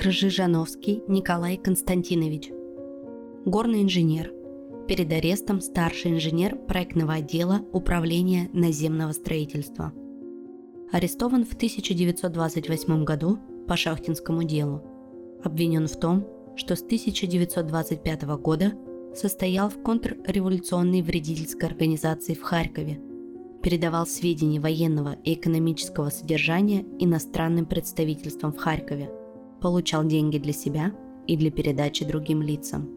Крыжижановский Николай Константинович. Горный инженер. Перед арестом старший инженер проектного отдела Управления наземного строительства. Арестован в 1928 году по шахтинскому делу. Обвинен в том, что с 1925 года состоял в контрреволюционной вредительской организации в Харькове, передавал сведения военного и экономического содержания иностранным представительствам в Харькове – получал деньги для себя и для передачи другим лицам.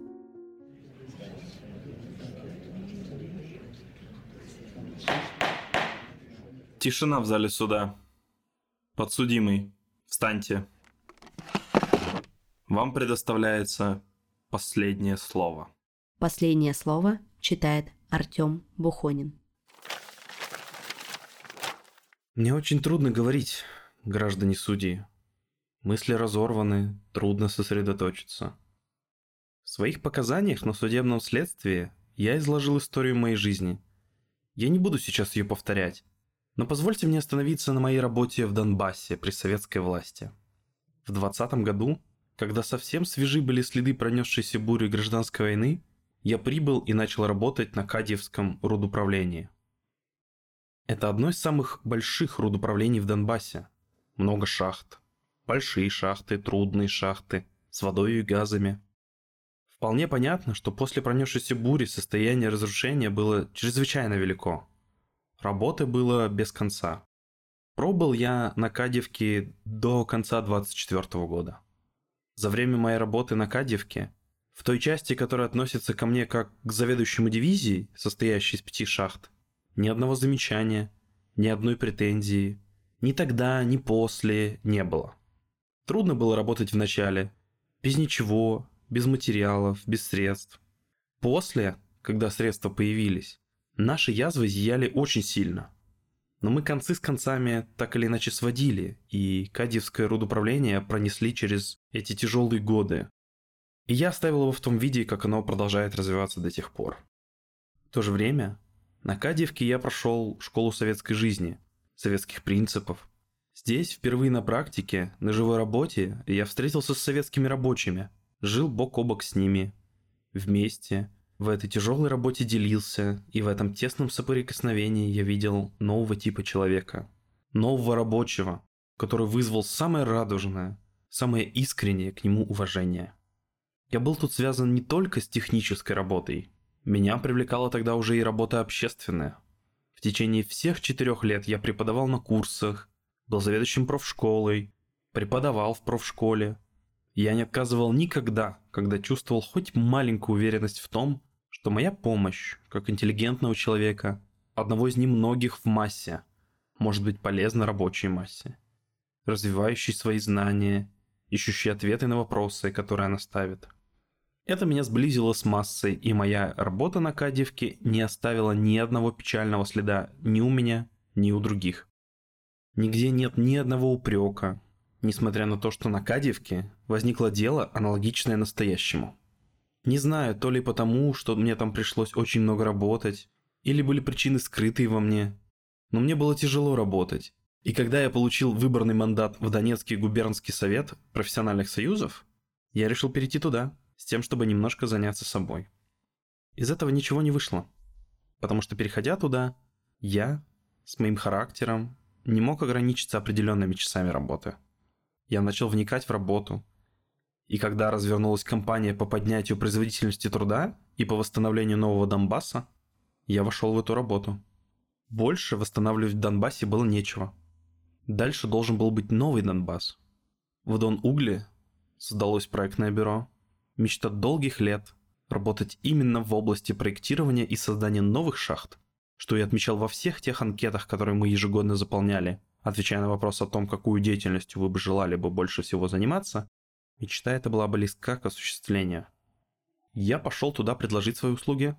Тишина в зале суда. Подсудимый, встаньте. Вам предоставляется последнее слово. Последнее слово читает Артем Бухонин. Мне очень трудно говорить, граждане судьи. Мысли разорваны, трудно сосредоточиться. В своих показаниях на судебном следствии я изложил историю моей жизни. Я не буду сейчас ее повторять, но позвольте мне остановиться на моей работе в Донбассе при советской власти. В 20 году, когда совсем свежи были следы пронесшейся бури гражданской войны, я прибыл и начал работать на Кадьевском рудуправлении. Это одно из самых больших рудуправлений в Донбассе. Много шахт, Большие шахты, трудные шахты, с водой и газами. Вполне понятно, что после пронесшейся бури состояние разрушения было чрезвычайно велико. Работы было без конца. Пробыл я на Кадевке до конца 24 года. За время моей работы на Кадевке, в той части, которая относится ко мне как к заведующему дивизии, состоящей из пяти шахт, ни одного замечания, ни одной претензии, ни тогда, ни после не было. Трудно было работать в начале. Без ничего, без материалов, без средств. После, когда средства появились, наши язвы зияли очень сильно. Но мы концы с концами так или иначе сводили, и Кадьевское рудуправление пронесли через эти тяжелые годы. И я оставил его в том виде, как оно продолжает развиваться до тех пор. В то же время, на Кадьевке я прошел школу советской жизни, советских принципов, Здесь, впервые на практике, на живой работе, я встретился с советскими рабочими, жил бок о бок с ними. Вместе, в этой тяжелой работе делился, и в этом тесном соприкосновении я видел нового типа человека. Нового рабочего, который вызвал самое радужное, самое искреннее к нему уважение. Я был тут связан не только с технической работой. Меня привлекала тогда уже и работа общественная. В течение всех четырех лет я преподавал на курсах, был заведующим профшколой, преподавал в профшколе. Я не отказывал никогда, когда чувствовал хоть маленькую уверенность в том, что моя помощь, как интеллигентного человека, одного из немногих в массе, может быть полезна рабочей массе, развивающей свои знания, ищущей ответы на вопросы, которые она ставит. Это меня сблизило с массой, и моя работа на Кадевке не оставила ни одного печального следа ни у меня, ни у других. Нигде нет ни одного упрека, несмотря на то, что на Кадевке возникло дело, аналогичное настоящему. Не знаю, то ли потому, что мне там пришлось очень много работать, или были причины скрытые во мне, но мне было тяжело работать. И когда я получил выборный мандат в Донецкий губернский совет профессиональных союзов, я решил перейти туда, с тем, чтобы немножко заняться собой. Из этого ничего не вышло, потому что переходя туда, я с моим характером, не мог ограничиться определенными часами работы. Я начал вникать в работу. И когда развернулась кампания по поднятию производительности труда и по восстановлению нового Донбасса, я вошел в эту работу. Больше восстанавливать в Донбассе было нечего. Дальше должен был быть новый Донбасс. В Дон-Угле создалось проектное бюро. Мечта долгих лет работать именно в области проектирования и создания новых шахт что я отмечал во всех тех анкетах, которые мы ежегодно заполняли, отвечая на вопрос о том, какую деятельностью вы бы желали бы больше всего заниматься, мечта эта была близка к осуществлению. Я пошел туда предложить свои услуги.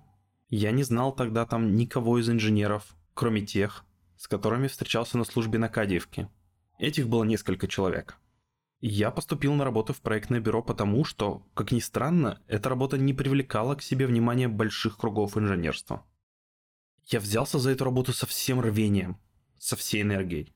Я не знал тогда там никого из инженеров, кроме тех, с которыми встречался на службе на Кадиевке. Этих было несколько человек. Я поступил на работу в проектное бюро потому, что, как ни странно, эта работа не привлекала к себе внимание больших кругов инженерства. Я взялся за эту работу со всем рвением, со всей энергией.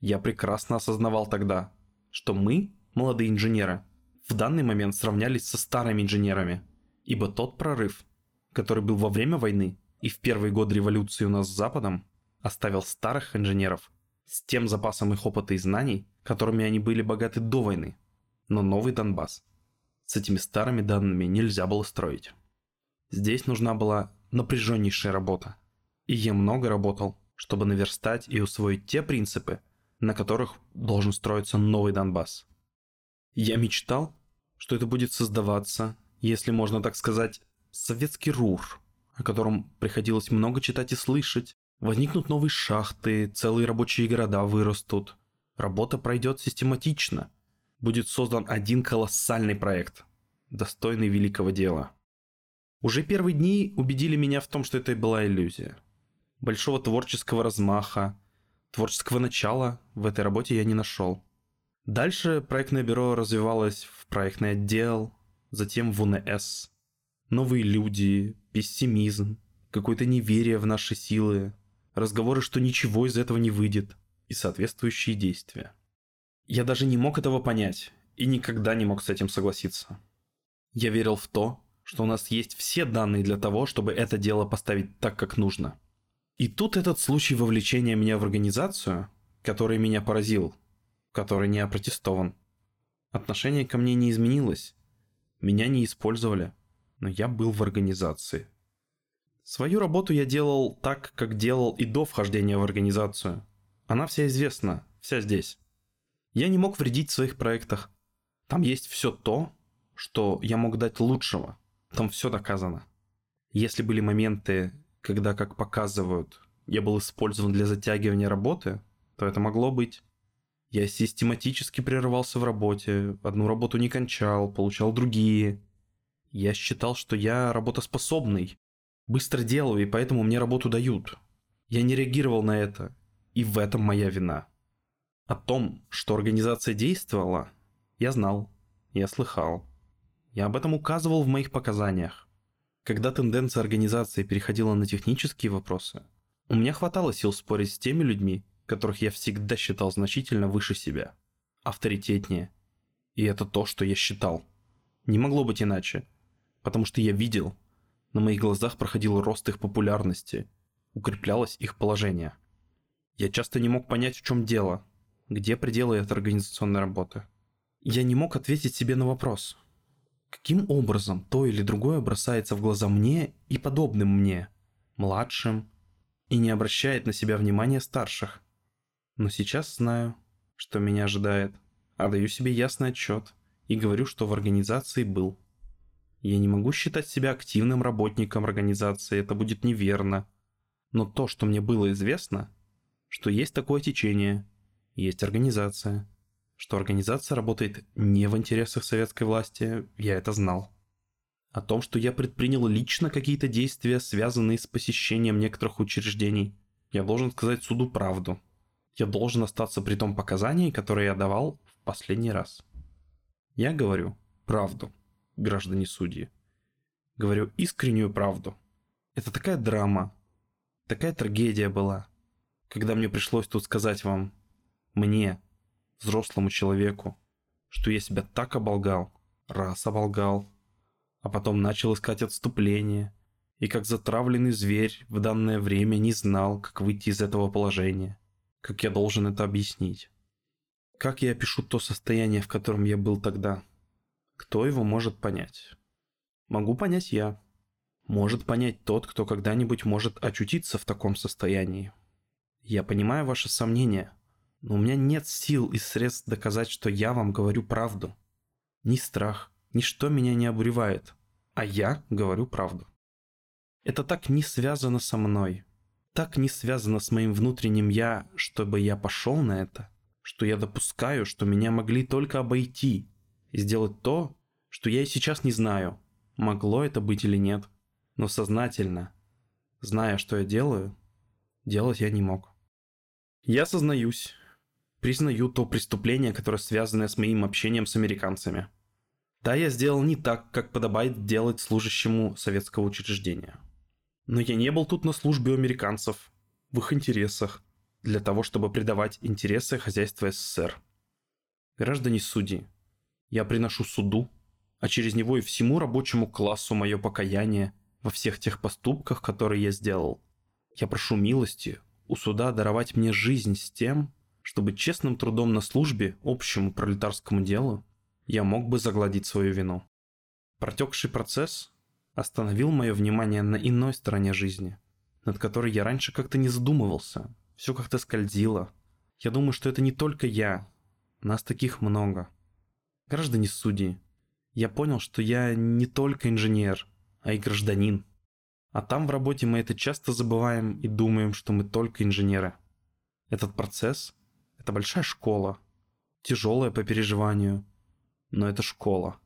Я прекрасно осознавал тогда, что мы, молодые инженеры, в данный момент сравнялись со старыми инженерами, ибо тот прорыв, который был во время войны и в первый год революции у нас с Западом, оставил старых инженеров с тем запасом их опыта и знаний, которыми они были богаты до войны. Но новый Донбасс с этими старыми данными нельзя было строить. Здесь нужна была напряженнейшая работа. И я много работал, чтобы наверстать и усвоить те принципы, на которых должен строиться новый Донбасс. Я мечтал, что это будет создаваться, если можно так сказать, советский РУР, о котором приходилось много читать и слышать. Возникнут новые шахты, целые рабочие города вырастут. Работа пройдет систематично. Будет создан один колоссальный проект, достойный великого дела. Уже первые дни убедили меня в том, что это была иллюзия. Большого творческого размаха, творческого начала в этой работе я не нашел. Дальше проектное бюро развивалось в проектный отдел, затем в УНС. Новые люди, пессимизм, какое-то неверие в наши силы, разговоры, что ничего из этого не выйдет, и соответствующие действия. Я даже не мог этого понять и никогда не мог с этим согласиться. Я верил в то, что у нас есть все данные для того, чтобы это дело поставить так, как нужно. И тут этот случай вовлечения меня в организацию, который меня поразил – который не опротестован. Отношение ко мне не изменилось. Меня не использовали, но я был в организации. Свою работу я делал так, как делал и до вхождения в организацию. Она вся известна, вся здесь. Я не мог вредить в своих проектах. Там есть все то, что я мог дать лучшего. Там все доказано. Если были моменты, когда, как показывают, я был использован для затягивания работы, то это могло быть. Я систематически прерывался в работе, одну работу не кончал, получал другие. Я считал, что я работоспособный, быстро делаю, и поэтому мне работу дают. Я не реагировал на это, и в этом моя вина. О том, что организация действовала, я знал, я слыхал. Я об этом указывал в моих показаниях. Когда тенденция организации переходила на технические вопросы, у меня хватало сил спорить с теми людьми, которых я всегда считал значительно выше себя, авторитетнее. И это то, что я считал. Не могло быть иначе, потому что я видел, на моих глазах проходил рост их популярности, укреплялось их положение. Я часто не мог понять, в чем дело, где пределы этой организационной работы. Я не мог ответить себе на вопрос, каким образом то или другое бросается в глаза мне и подобным мне, младшим, и не обращает на себя внимания старших. Но сейчас знаю, что меня ожидает, а даю себе ясный отчет и говорю, что в организации был. Я не могу считать себя активным работником организации, это будет неверно. Но то, что мне было известно, что есть такое течение, есть организация, что организация работает не в интересах советской власти, я это знал. О том, что я предпринял лично какие-то действия, связанные с посещением некоторых учреждений, я должен сказать суду правду – я должен остаться при том показании, которое я давал в последний раз. Я говорю правду, граждане судьи. Говорю искреннюю правду. Это такая драма, такая трагедия была, когда мне пришлось тут сказать вам, мне, взрослому человеку, что я себя так оболгал, раз оболгал, а потом начал искать отступление, и как затравленный зверь в данное время не знал, как выйти из этого положения как я должен это объяснить? Как я опишу то состояние, в котором я был тогда? Кто его может понять? Могу понять я. Может понять тот, кто когда-нибудь может очутиться в таком состоянии. Я понимаю ваши сомнения, но у меня нет сил и средств доказать, что я вам говорю правду. Ни страх, ничто меня не обуревает, а я говорю правду. Это так не связано со мной, так не связано с моим внутренним «я», чтобы я пошел на это, что я допускаю, что меня могли только обойти и сделать то, что я и сейчас не знаю, могло это быть или нет. Но сознательно, зная, что я делаю, делать я не мог. Я сознаюсь, признаю то преступление, которое связано с моим общением с американцами. Да, я сделал не так, как подобает делать служащему советского учреждения. Но я не был тут на службе у американцев, в их интересах, для того, чтобы предавать интересы хозяйства СССР. Граждане судьи, я приношу суду, а через него и всему рабочему классу мое покаяние во всех тех поступках, которые я сделал. Я прошу милости у суда даровать мне жизнь с тем, чтобы честным трудом на службе общему пролетарскому делу я мог бы загладить свою вину. Протекший процесс остановил мое внимание на иной стороне жизни, над которой я раньше как-то не задумывался, все как-то скользило. Я думаю, что это не только я, нас таких много. Граждане судьи, я понял, что я не только инженер, а и гражданин. А там в работе мы это часто забываем и думаем, что мы только инженеры. Этот процесс – это большая школа, тяжелая по переживанию, но это школа.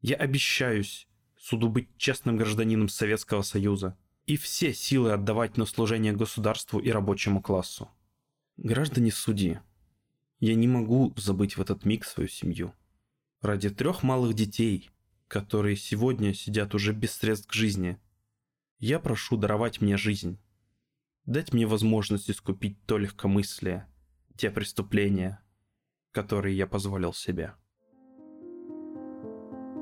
Я обещаюсь суду быть честным гражданином Советского Союза и все силы отдавать на служение государству и рабочему классу. Граждане судьи, я не могу забыть в этот миг свою семью. Ради трех малых детей, которые сегодня сидят уже без средств к жизни – я прошу даровать мне жизнь. Дать мне возможность искупить то легкомыслие, те преступления, которые я позволил себе.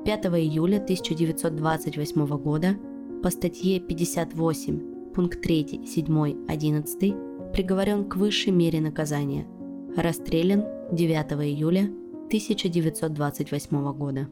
5 июля 1928 года по статье 58, пункт 3, 7, 11 приговорен к высшей мере наказания. Расстрелян 9 июля 1928 года.